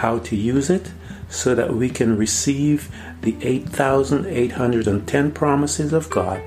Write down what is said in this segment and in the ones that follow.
how to use it, so that we can receive the 8,810 promises of God,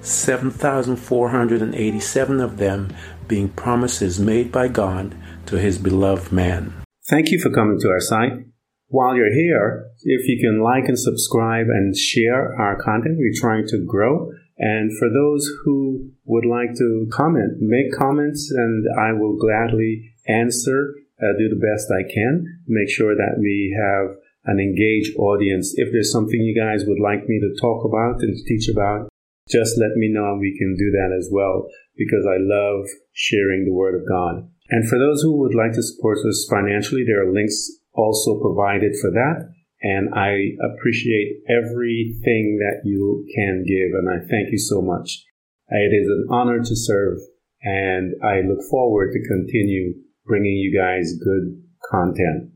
7,487 of them being promises made by God to his beloved man. Thank you for coming to our site. While you're here, if you can like and subscribe and share our content, we're trying to grow. And for those who would like to comment, make comments and I will gladly answer, uh, do the best I can, make sure that we have an engaged audience. If there's something you guys would like me to talk about and teach about, just let me know and we can do that as well because I love sharing the Word of God. And for those who would like to support us financially, there are links also provided for that. And I appreciate everything that you can give. And I thank you so much. It is an honor to serve. And I look forward to continue bringing you guys good content.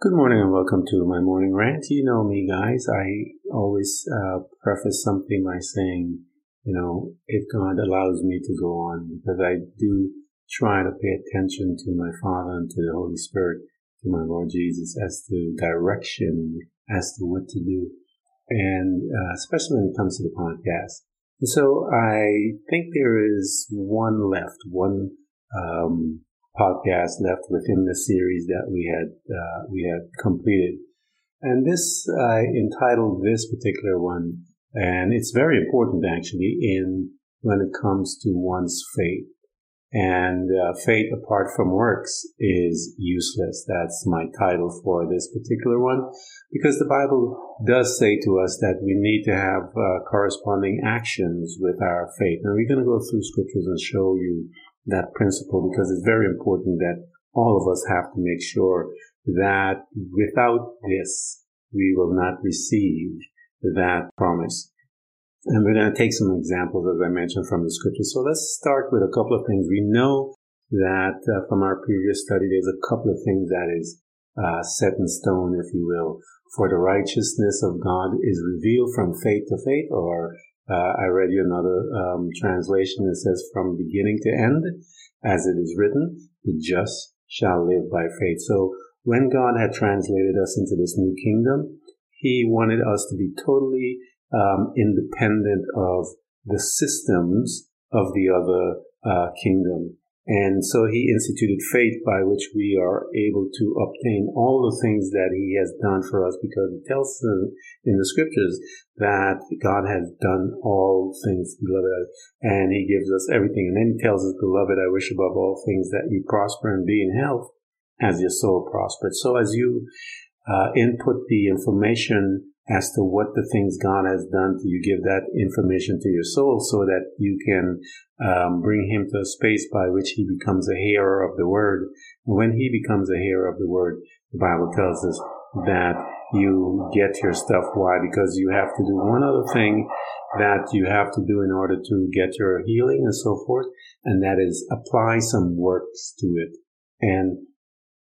Good morning and welcome to my morning rant. You know me, guys. I always uh, preface something by saying, you know, if God allows me to go on, because I do try to pay attention to my Father and to the Holy Spirit, to my Lord Jesus, as to direction, as to what to do, and uh, especially when it comes to the podcast. And so I think there is one left, one um, podcast left within the series that we had uh, we had completed. And this I entitled this particular one, and it's very important actually in when it comes to one's faith. And uh, faith apart from works is useless. That's my title for this particular one, because the Bible does say to us that we need to have uh, corresponding actions with our faith. And we're going to go through scriptures and show you that principle because it's very important that all of us have to make sure that without this, we will not receive that promise. And we're going to take some examples, as I mentioned, from the scripture. So let's start with a couple of things. We know that uh, from our previous study, there's a couple of things that is uh, set in stone, if you will. For the righteousness of God is revealed from faith to faith, or uh, I read you another um, translation that says, from beginning to end, as it is written, the just shall live by faith. So when God had translated us into this new kingdom, he wanted us to be totally um, independent of the systems of the other uh, kingdom. And so he instituted faith by which we are able to obtain all the things that he has done for us because he tells in the scriptures that God has done all things, beloved, and he gives us everything. And then he tells us, beloved, I wish above all things that you prosper and be in health as your soul prospers. So as you uh, input the information as to what the things God has done to you. Give that information to your soul so that you can um, bring him to a space by which he becomes a hearer of the word. And when he becomes a hearer of the word, the Bible tells us that you get your stuff. Why? Because you have to do one other thing that you have to do in order to get your healing and so forth, and that is apply some works to it. And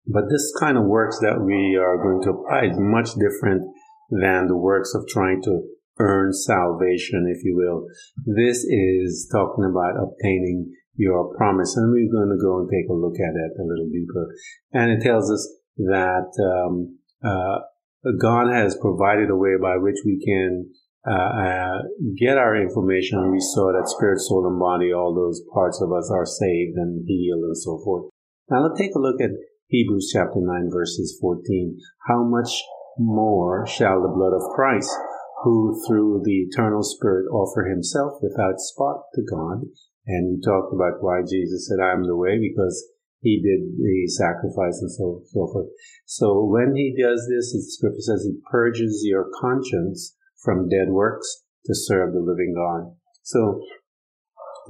but this kind of works that we are going to apply is much different than the works of trying to earn salvation, if you will. This is talking about obtaining your promise. And we're going to go and take a look at it a little deeper. And it tells us that um, uh, God has provided a way by which we can uh, uh, get our information. We saw that spirit, soul, and body, all those parts of us are saved and healed and so forth. Now let's take a look at Hebrews chapter 9 verses 14. How much more shall the blood of Christ, who through the eternal Spirit offer himself without spot to God, And we talked about why Jesus said, I am the way, because he did the sacrifice and so, so forth. So when he does this, the scripture says he purges your conscience from dead works to serve the living God. So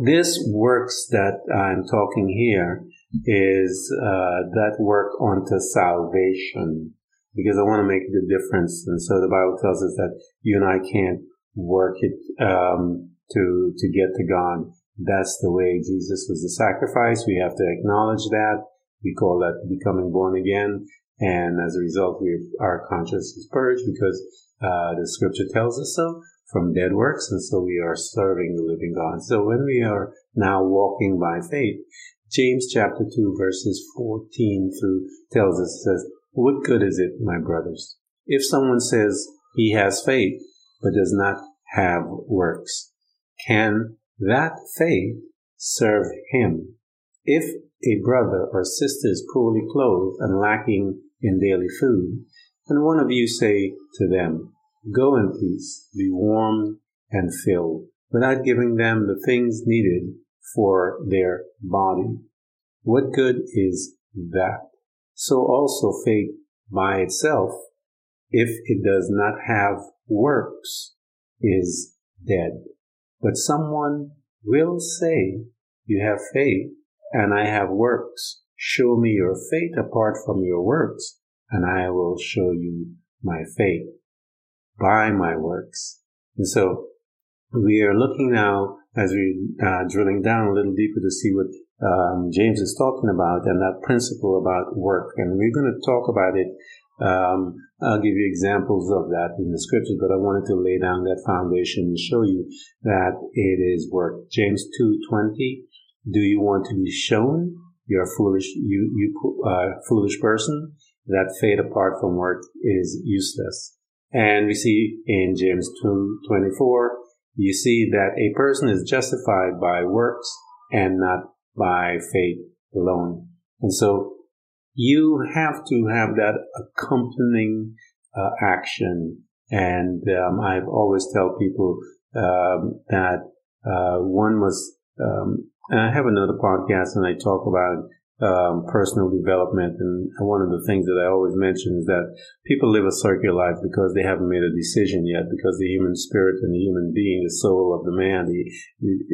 this works that I'm talking here is uh, that work unto salvation because I want to make the difference. And so the Bible tells us that you and I can't work it um, to to get to God. That's the way Jesus was the sacrifice. We have to acknowledge that. We call that becoming born again. And as a result, we our conscience is purged because uh, the Scripture tells us so from dead works, and so we are serving the living God. So when we are now walking by faith, James chapter 2 verses 14 through tells us, says, What good is it, my brothers, if someone says he has faith, but does not have works? Can that faith serve him? If a brother or sister is poorly clothed and lacking in daily food, and one of you say to them, Go in peace, be warmed and filled, without giving them the things needed for their body. What good is that? So also faith by itself, if it does not have works, is dead. But someone will say, You have faith, and I have works. Show me your faith apart from your works, and I will show you my faith by my works. And so we are looking now as we uh, drilling down a little deeper to see what um, James is talking about and that principle about work. And we're going to talk about it. Um, I'll give you examples of that in the scriptures, but I wanted to lay down that foundation and show you that it is work. James two twenty. Do you want to be shown you're a foolish you you uh, foolish person? That faith apart from work is useless. And we see in James 2:24, you see that a person is justified by works and not by faith alone. And so you have to have that accompanying uh, action. And um, I've always tell people um, that uh, one must. Um, I have another podcast, and I talk about um, personal development. And one of the things that I always mention is that people live a circular life because they haven't made a decision yet, because the human spirit and the human being, the soul of the man, the,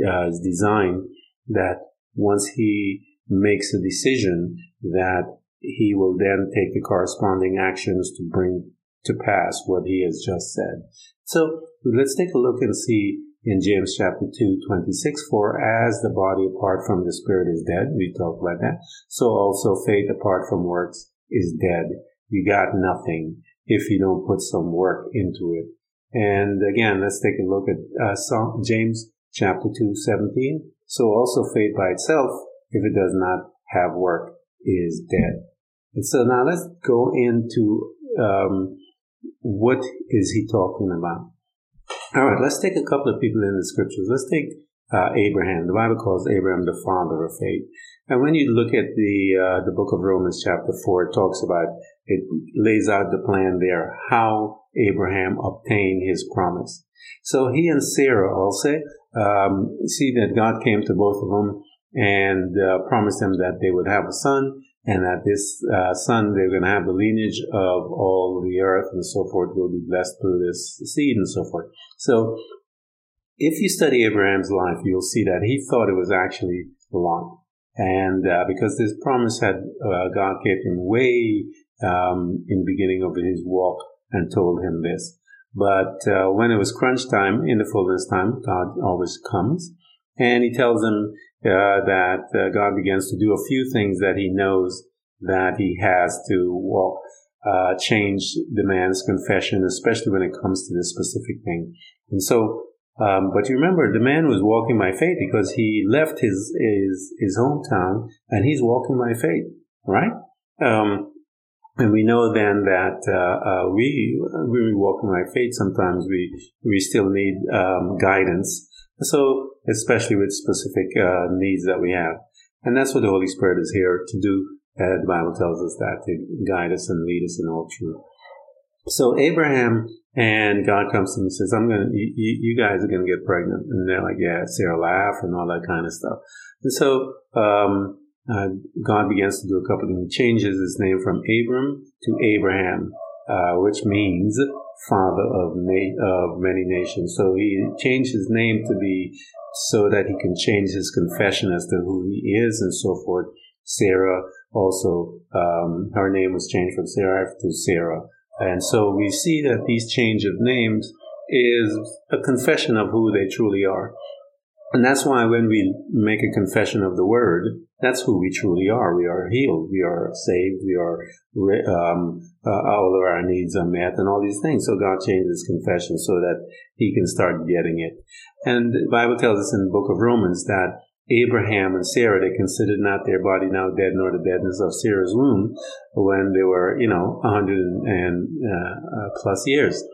uh, is designed that once he makes a decision that he will then take the corresponding actions to bring to pass what he has just said. So let's take a look and see in James chapter 2, 26, for as the body apart from the spirit is dead, we talked about that, so also faith apart from works is dead. You got nothing if you don't put some work into it. And again, let's take a look at uh, James chapter 2, 17. So also faith by itself, if it does not have work, is dead. And so now let's go into um, what is he talking about. All right, let's take a couple of people in the scriptures. Let's take uh, Abraham. The Bible calls Abraham the father of faith. And when you look at the uh, the book of Romans, chapter four, it talks about it lays out the plan there how Abraham obtained his promise. So he and Sarah also um, see that God came to both of them and uh, promised them that they would have a son and that this uh, son, they're going to have the lineage of all the earth and so forth, will be blessed through this seed and so forth. So, if you study Abraham's life, you'll see that he thought it was actually Lot. And uh, because this promise had, uh, God gave him way um, in the beginning of his walk and told him this. But uh, when it was crunch time, in the fullness time, God always comes. And he tells him uh, that uh, God begins to do a few things that he knows that he has to walk, uh, change the man's confession, especially when it comes to this specific thing. And so, um, but you remember, the man was walking by faith because he left his his his hometown and he's walking by faith, right? Um, and we know then that uh, uh, we we walking by faith. Sometimes we we still need um, guidance so, especially with specific uh, needs that we have. And that's what the Holy Spirit is here to do. The Bible tells us that to guide us and lead us in all truth. So Abraham and God comes to him and says, I'm going to, you, you guys are going to get pregnant. And they're like, yeah, Sarah laugh and all that kind of stuff. And so, um, uh, God begins to do a couple of things. He changes his name from Abram to Abraham, uh, which means father of, na- of many nations. So he changed his name to be so that he can change his confession as to who he is and so forth. Sarah also, um, her name was changed from Sarai to Sarah. And so we see that these change of names is a confession of who they truly are. And that's why when we make a confession of the word, that's who we truly are. We are healed. We are saved. We are, um, uh, all of our needs are met and all these things. So God changes confession so that he can start getting it. And the Bible tells us in the book of Romans that Abraham and Sarah, they considered not their body now dead, nor the deadness of Sarah's womb when they were, you know, 100 and uh, uh, plus years.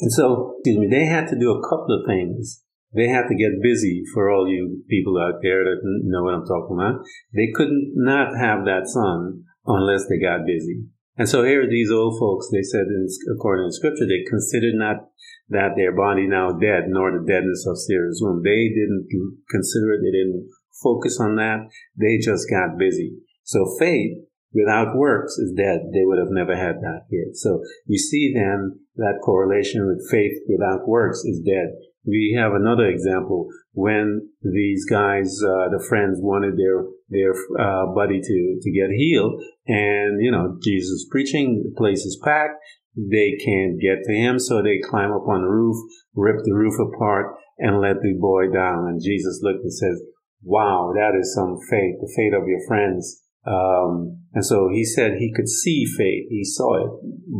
And so, excuse me, they had to do a couple of things. They had to get busy for all you people out there that know what I'm talking about. They couldn't not have that son unless they got busy. And so here these old folks, they said, in, according to scripture, they considered not that their body now dead, nor the deadness of Sarah's womb. They didn't consider it. They didn't focus on that. They just got busy. So faith without works is dead. They would have never had that yet. So you see then that correlation with faith without works is dead. We have another example when these guys, uh, the friends wanted their, their, uh, buddy to, to get healed and, you know, Jesus preaching, the place is packed. They can't get to him, so they climb up on the roof, rip the roof apart, and let the boy down. And Jesus looked and says, wow, that is some faith, the faith of your friends. Um, and so he said he could see faith. He saw it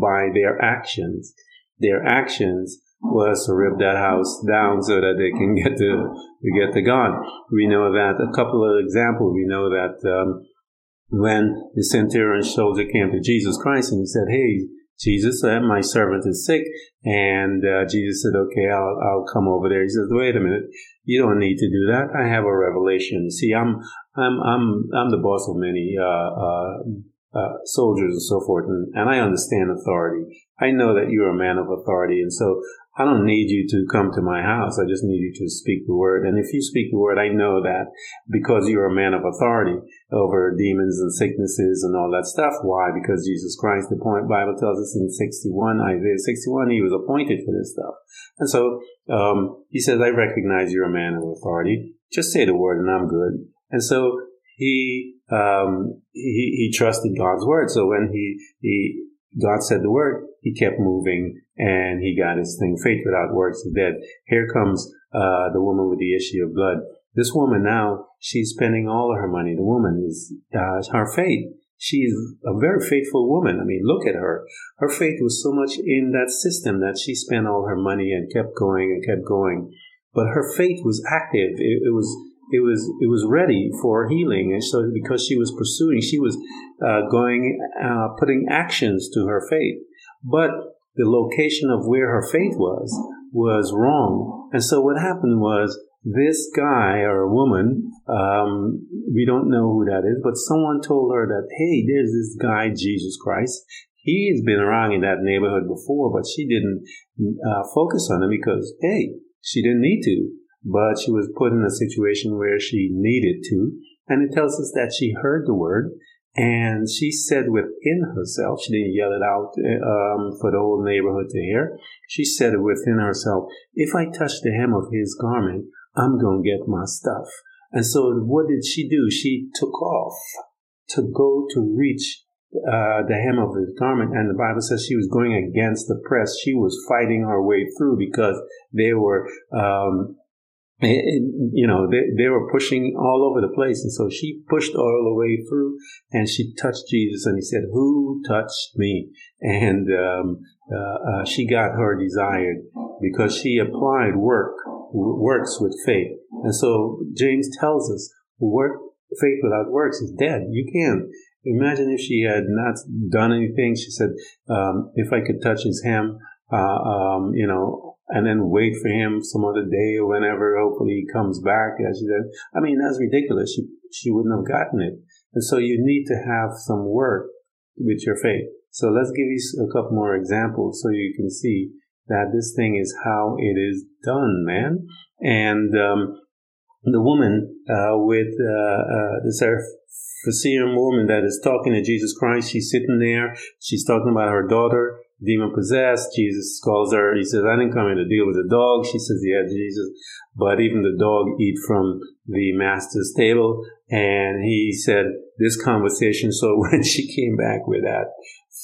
by their actions. Their actions was to rip that house down so that they can get to get to God. We know that a couple of examples. We know that um, when the centurion soldier came to Jesus Christ and he said, "Hey, Jesus, uh, my servant is sick. And uh, Jesus said, okay, I'll, I'll come over there. He says, wait a minute. You don't need to do that. I have a revelation. See, I'm, I'm, I'm, I'm the boss of many, uh, uh, uh soldiers and so forth. And, and I understand authority. I know that you're a man of authority. And so I don't need you to come to my house. I just need you to speak the word. And if you speak the word, I know that because you're a man of authority over demons and sicknesses and all that stuff. Why? Because Jesus Christ, the point Bible tells us in 61, Isaiah 61, he was appointed for this stuff. And so, um, he says, I recognize you're a man of authority. Just say the word and I'm good. And so he, um, he, he trusted God's word. So when he, he, God said the word, he kept moving and he got his thing. Faith without works is dead. Here comes uh, the woman with the issue of blood. This woman now, she's spending all of her money. The woman is uh, her faith. She's a very faithful woman. I mean, look at her. Her faith was so much in that system that she spent all her money and kept going and kept going. But her faith was active. It, it was it was it was ready for healing, and so because she was pursuing, she was uh, going uh, putting actions to her faith. But the location of where her faith was was wrong. And so what happened was this guy or woman, um, we don't know who that is, but someone told her that, hey, there's this guy, Jesus Christ. He's been around in that neighborhood before, but she didn't uh, focus on him because, hey, she didn't need to, but she was put in a situation where she needed to. And it tells us that she heard the word and she said within herself, she didn't yell it out um, for the whole neighborhood to hear. She said within herself, if I touch the hem of his garment, I'm going to get my stuff. And so what did she do? She took off to go to reach uh, the hem of his garment. And the Bible says she was going against the press. She was fighting her way through because they were um, you know, they, they were pushing all over the place. And so she pushed all the way through and she touched Jesus and he said, who touched me? And, um, uh, uh, she got her desired because she applied work, works with faith. And so James tells us work, faith without works is dead. You can't. Imagine if she had not done anything. She said, um, if I could touch his hem, uh, um, you know, and then wait for him some other day or whenever. Hopefully he comes back. As she said, I mean, that's ridiculous. She she wouldn't have gotten it. And so you need to have some work with your faith. So let's give you a couple more examples so you can see that this thing is how it is done, man. And um, the woman uh, with uh, uh, the Syrophoenician woman that is talking to Jesus Christ, she's sitting there. She's talking about her daughter, demon possessed. Jesus calls her. He says, "I didn't come here to deal with the dog." She says, "Yeah, Jesus." But even the dog eat from the master's table. And he said this conversation. So when she came back with that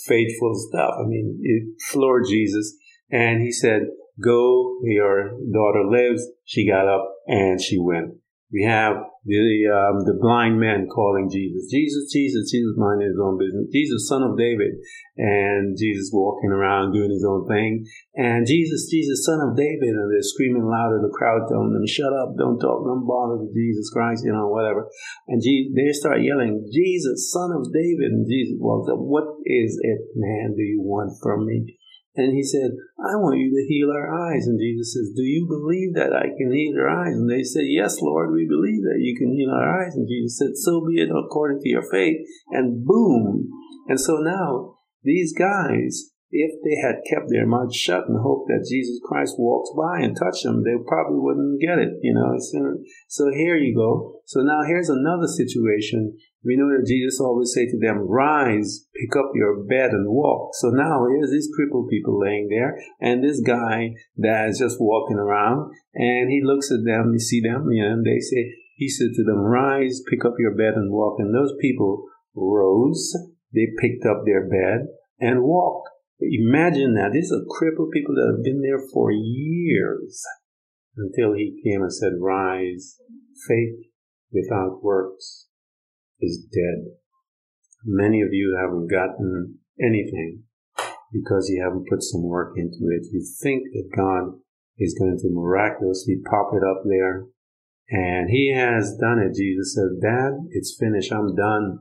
faithful stuff, I mean, it floored Jesus. And he said, go, your daughter lives. She got up and she went. We have the um, the blind man calling Jesus, Jesus, Jesus, Jesus, minding his own business, Jesus, son of David, and Jesus walking around doing his own thing, and Jesus, Jesus, son of David, and they're screaming louder. The crowd telling them, "Shut up! Don't talk! Don't bother with Jesus Christ!" You know, whatever. And Jesus, they start yelling, "Jesus, son of David!" And Jesus walks up. What is it, man? Do you want from me? And he said, I want you to heal our eyes. And Jesus says, Do you believe that I can heal your eyes? And they said, Yes, Lord, we believe that you can heal our eyes. And Jesus said, So be it according to your faith. And boom. And so now these guys if they had kept their mouths shut and hoped that Jesus Christ walks by and touch them, they probably wouldn't get it, you know. So here you go. So now here's another situation. We know that Jesus always say to them, rise, pick up your bed and walk. So now here's these crippled people laying there and this guy that is just walking around and he looks at them, you see them, you know, and they say, he said to them, rise, pick up your bed and walk. And those people rose, they picked up their bed and walked. Imagine that. These are crippled people that have been there for years until he came and said, Rise. Faith without works is dead. Many of you haven't gotten anything because you haven't put some work into it. You think that God is going to miraculously pop it up there. And he has done it. Jesus said, Dad, it's finished. I'm done.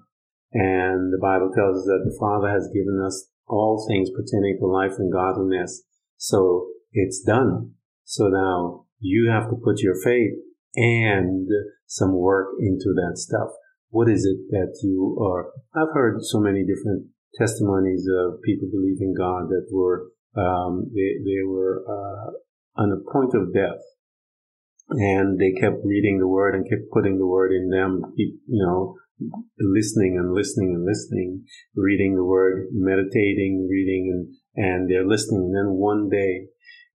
And the Bible tells us that the Father has given us all things pertaining to life and godliness. So it's done. So now you have to put your faith and some work into that stuff. What is it that you are? I've heard so many different testimonies of people believing God that were um, they they were uh, on the point of death, and they kept reading the Word and kept putting the Word in them. Keep, you know, listening and listening and listening, reading the word, meditating, reading, and, and they're listening. And then one day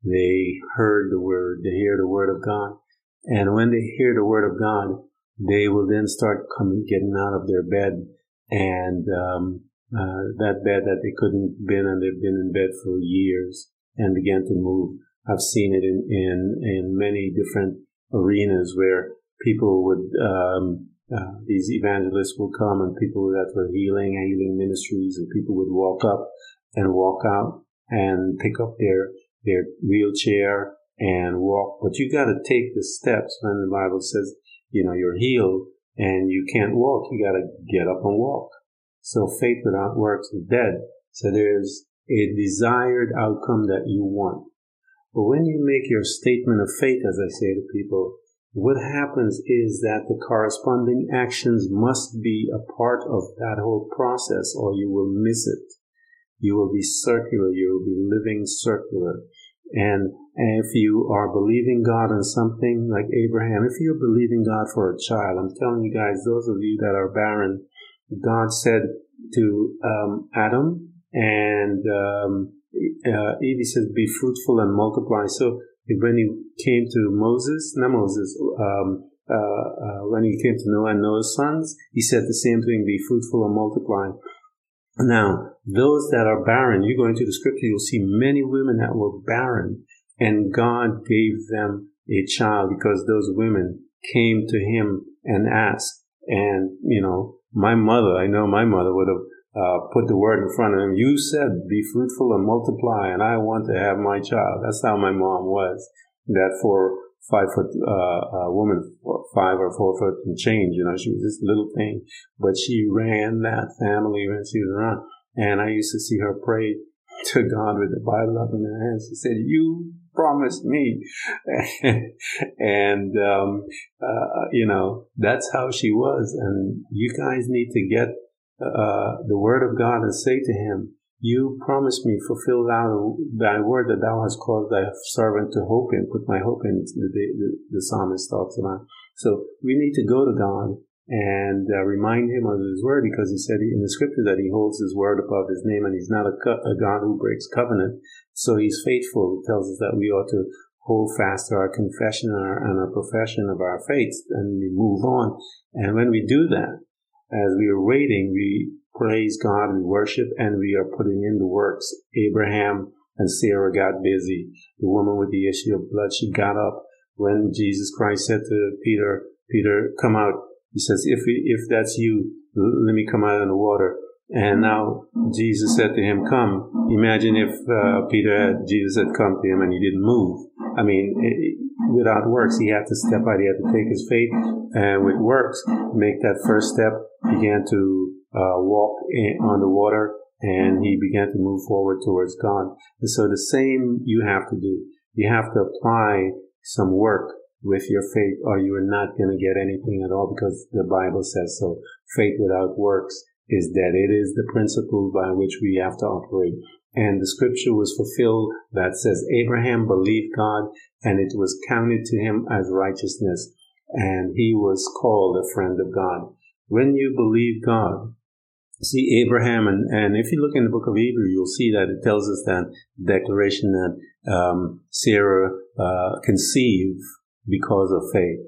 they heard the word, they hear the word of God. And when they hear the word of God, they will then start coming, getting out of their bed and, um, uh, that bed that they couldn't been and they've been in bed for years and began to move. I've seen it in, in, in many different arenas where people would, um, uh, these evangelists will come and people that were healing, healing ministries, and people would walk up and walk out and pick up their their wheelchair and walk. But you got to take the steps when the Bible says, you know, you're healed and you can't walk. You got to get up and walk. So faith without works is dead. So there's a desired outcome that you want. But when you make your statement of faith, as I say to people, what happens is that the corresponding actions must be a part of that whole process or you will miss it. You will be circular. You will be living circular. And if you are believing God on something like Abraham, if you're believing God for a child, I'm telling you guys, those of you that are barren, God said to um, Adam and um, uh, Eve, he says, be fruitful and multiply. So when he came to Moses, not Moses, um, uh, uh, when he came to Noah and Noah's sons, he said the same thing, be fruitful and multiply. Now, those that are barren, you go into the scripture, you'll see many women that were barren, and God gave them a child because those women came to him and asked. And, you know, my mother, I know my mother would have uh, put the word in front of him. You said, be fruitful and multiply, and I want to have my child. That's how my mom was. That for five foot uh, uh, woman, five or four foot and change, you know, she was this little thing, but she ran that family when she was around. And I used to see her pray to God with the Bible up in her hands. She said, "You promised me," and um, uh, you know that's how she was. And you guys need to get uh, the word of God and say to him, you promised me, fulfill thou thy word that thou hast caused thy servant to hope in, put my hope in, the, the, the psalmist talks about. So we need to go to God and uh, remind him of his word because he said in the scripture that he holds his word above his name and he's not a, co- a God who breaks covenant. So he's faithful. He tells us that we ought to hold fast to our confession and our, and our profession of our faith and we move on. And when we do that, as we are waiting, we praise God, we worship, and we are putting in the works. Abraham and Sarah got busy. The woman with the issue of blood, she got up when Jesus Christ said to Peter, Peter, come out. He says, if, if that's you, let me come out in the water. And now Jesus said to him, come. Imagine if uh, Peter had, Jesus had come to him and he didn't move. I mean, it, without works, he had to step out. He had to take his faith and with works, make that first step, began to uh, walk in, on the water and he began to move forward towards God. And so the same you have to do. You have to apply some work with your faith or you are not going to get anything at all because the Bible says so. Faith without works is dead. It is the principle by which we have to operate. And the scripture was fulfilled that says Abraham believed God and it was counted to him as righteousness and he was called a friend of God. When you believe God, see Abraham, and, and if you look in the book of Hebrew, you'll see that it tells us that declaration that um, Sarah uh, conceived because of faith.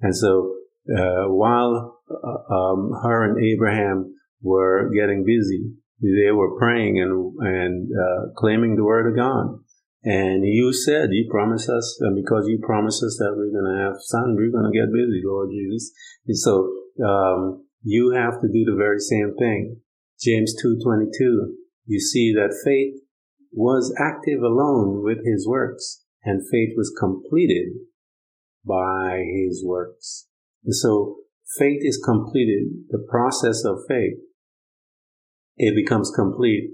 And so uh, while uh, um, her and Abraham were getting busy, they were praying and, and uh, claiming the word of God. And you said, you promised us, and because you promised us that we're going to have son, we're going to get busy, Lord Jesus. And so, um, you have to do the very same thing. James 2.22, you see that faith was active alone with his works, and faith was completed by his works. And so, faith is completed. The process of faith, it becomes complete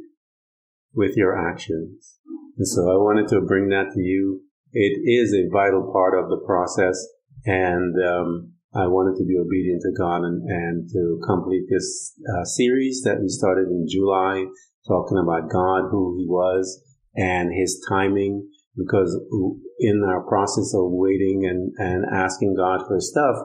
with your actions. And so I wanted to bring that to you. It is a vital part of the process, and um, I wanted to be obedient to God and, and to complete this uh, series that we started in July, talking about God, who He was, and His timing. Because in our process of waiting and, and asking God for stuff,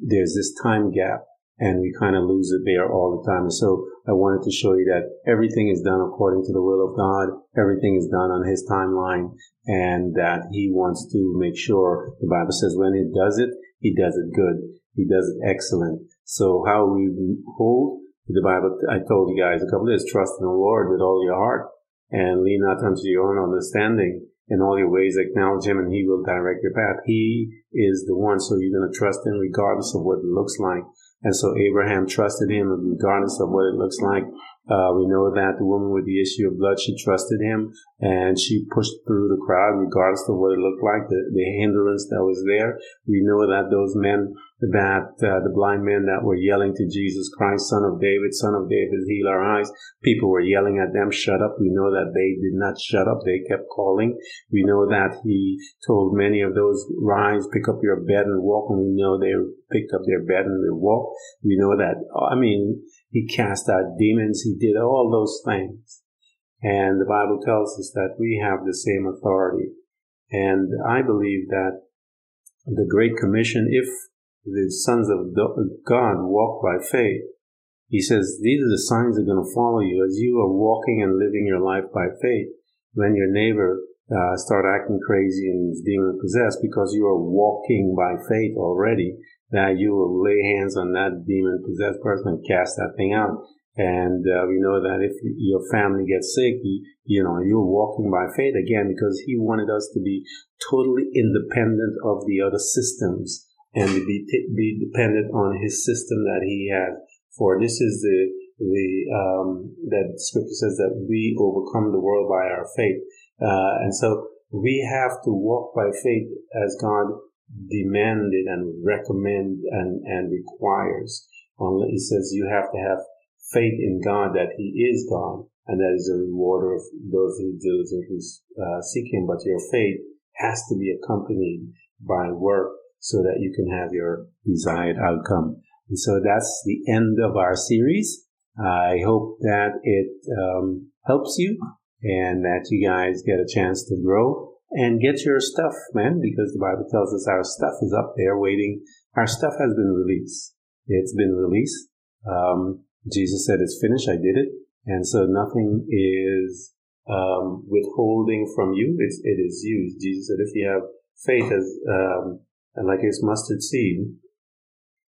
there's this time gap and we kind of lose it there all the time. So I wanted to show you that everything is done according to the will of God. Everything is done on His timeline and that He wants to make sure the Bible says when He does it, He does it good. He does it excellent. So how we hold the Bible, I told you guys a couple days, trust in the Lord with all your heart and lean not unto your own understanding. In all your ways, acknowledge Him and He will direct your path. He is the one, so you're going to trust Him regardless of what it looks like. And so Abraham trusted him regardless of what it looks like. Uh, we know that the woman with the issue of blood, she trusted him and she pushed through the crowd regardless of what it looked like, the, the hindrance that was there. We know that those men, that uh, the blind men that were yelling to Jesus Christ, son of David, son of David, heal our eyes. People were yelling at them, shut up. We know that they did not shut up. They kept calling. We know that he told many of those, rise, pick up your bed and walk. And we know they picked up their bed and they walked. We know that, I mean, he cast out demons. He did all those things. And the Bible tells us that we have the same authority. And I believe that the Great Commission, if the sons of God walk by faith, he says, these are the signs that are going to follow you as you are walking and living your life by faith. When your neighbor uh, start acting crazy and is demon possessed because you are walking by faith already, that you will lay hands on that demon possessed person and cast that thing out. And uh, we know that if your family gets sick, you, you know, you're walking by faith again because he wanted us to be totally independent of the other systems and to be, t- be dependent on his system that he has. For this is the, the, um, that scripture says that we overcome the world by our faith. Uh, and so we have to walk by faith as God demanded and recommend and, and requires. He says you have to have faith in God that He is God and that is a rewarder of those who diligently uh, seek Him. But your faith has to be accompanied by work so that you can have your desired outcome. And so that's the end of our series. I hope that it um, helps you and that you guys get a chance to grow and get your stuff, man, because the Bible tells us our stuff is up there waiting. Our stuff has been released. It's been released. Um, Jesus said, it's finished. I did it. And so nothing is um, withholding from you. It's, it is used. Jesus said, if you have faith as um, like a mustard seed,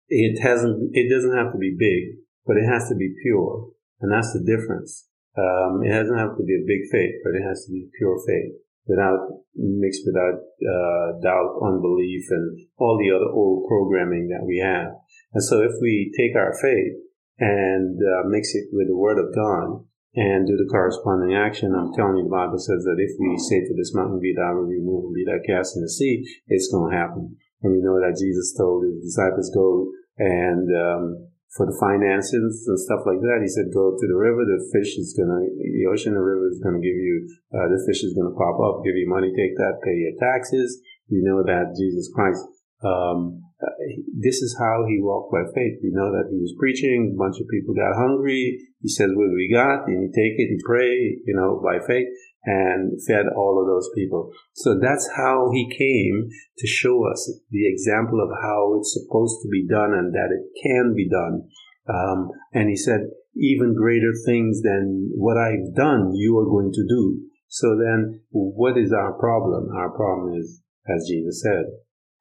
it hasn't. It doesn't have to be big, but it has to be pure, and that's the difference. Um, it doesn't have to be a big faith, but it has to be pure faith, without mixed without uh, doubt, unbelief, and all the other old programming that we have. And so, if we take our faith and uh, mix it with the Word of God, and do the corresponding action. I'm telling you, the Bible says that if we say to this mountain, be thou removed and be thou cast in the sea, it's going to happen. And we know that Jesus told his disciples, go and um, for the finances and stuff like that, he said, go to the river. The fish is going to, the ocean, the river is going to give you, uh, the fish is going to pop up, give you money, take that, pay your taxes. You know that Jesus Christ, um, uh, this is how he walked by faith. You know that he was preaching. A bunch of people got hungry. He says, what we got? And he take it, he pray, you know, by faith and fed all of those people. So that's how he came to show us the example of how it's supposed to be done and that it can be done. Um, and he said, even greater things than what I've done, you are going to do. So then what is our problem? Our problem is, as Jesus said,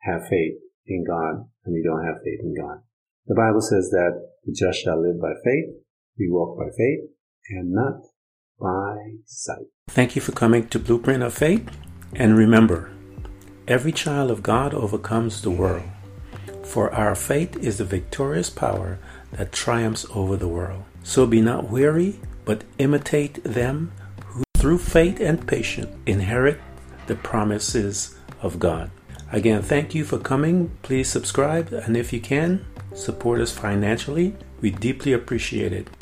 have faith in God and we don't have faith in God. The Bible says that the just shall live by faith. We walk by faith and not by sight. Thank you for coming to Blueprint of Faith. And remember, every child of God overcomes the world. For our faith is the victorious power that triumphs over the world. So be not weary, but imitate them who through faith and patience inherit the promises of God. Again, thank you for coming. Please subscribe, and if you can, support us financially. We deeply appreciate it.